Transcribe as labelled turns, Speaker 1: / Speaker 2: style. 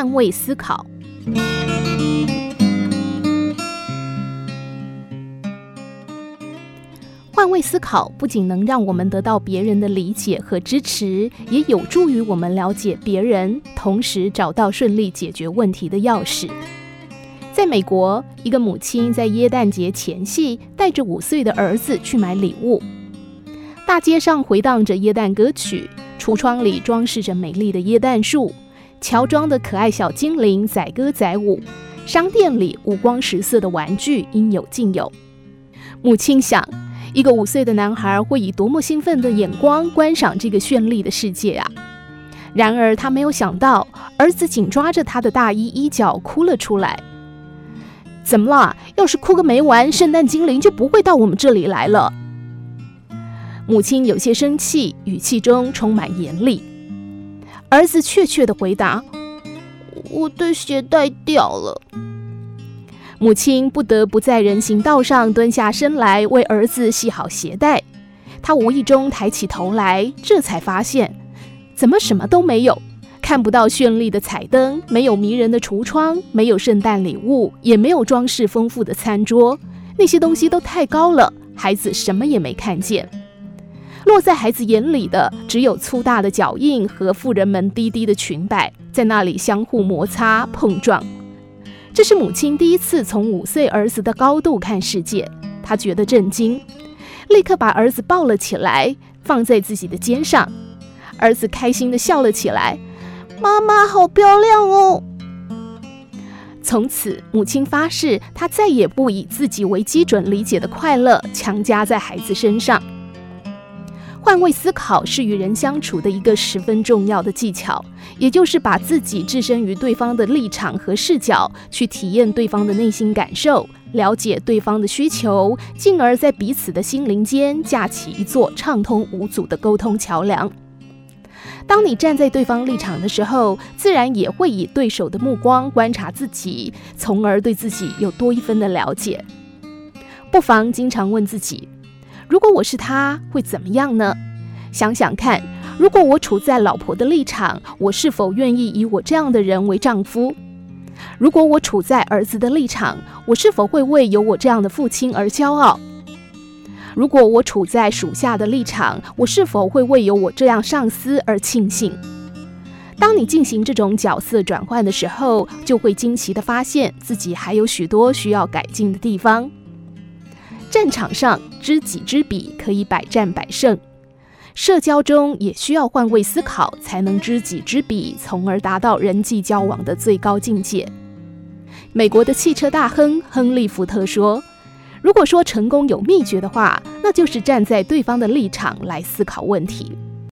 Speaker 1: 换位思考。换位思考不仅能让我们得到别人的理解和支持，也有助于我们了解别人，同时找到顺利解决问题的钥匙。在美国，一个母亲在耶诞节前夕带着五岁的儿子去买礼物，大街上回荡着耶诞歌曲，橱窗里装饰着美丽的耶诞树，乔装的可爱小精灵载歌载舞，商店里五光十色的玩具应有尽有。母亲想，一个五岁的男孩会以多么兴奋的眼光观赏这个绚丽的世界啊！然而，他没有想到，儿子紧抓着他的大衣衣角哭了出来。怎么了？要是哭个没完，圣诞精灵就不会到我们这里来了。母亲有些生气，语气中充满严厉。儿子确切地回答：“我的鞋带掉了。”母亲不得不在人行道上蹲下身来为儿子系好鞋带。他无意中抬起头来，这才发现，怎么什么都没有，看不到绚丽的彩灯，没有迷人的橱窗，没有圣诞礼物，也没有装饰丰富的餐桌。那些东西都太高了，孩子什么也没看见。落在孩子眼里的，只有粗大的脚印和妇人们低低的裙摆，在那里相互摩擦碰撞。这是母亲第一次从五岁儿子的高度看世界，她觉得震惊，立刻把儿子抱了起来，放在自己的肩上。儿子开心地笑了起来：“妈妈好漂亮哦！”从此，母亲发誓，她再也不以自己为基准理解的快乐强加在孩子身上。换位思考是与人相处的一个十分重要的技巧，也就是把自己置身于对方的立场和视角，去体验对方的内心感受，了解对方的需求，进而在彼此的心灵间架起一座畅通无阻的沟通桥梁。当你站在对方立场的时候，自然也会以对手的目光观察自己，从而对自己有多一分的了解。不妨经常问自己。如果我是他，会怎么样呢？想想看，如果我处在老婆的立场，我是否愿意以我这样的人为丈夫？如果我处在儿子的立场，我是否会为有我这样的父亲而骄傲？如果我处在属下的立场，我是否会为有我这样上司而庆幸？当你进行这种角色转换的时候，就会惊奇地发现自己还有许多需要改进的地方。战场上知己知彼，可以百战百胜；社交中也需要换位思考，才能知己知彼，从而达到人际交往的最高境界。美国的汽车大亨亨利·福特说：“如果说成功有秘诀的话，那就是站在对方的立场来思考问题。”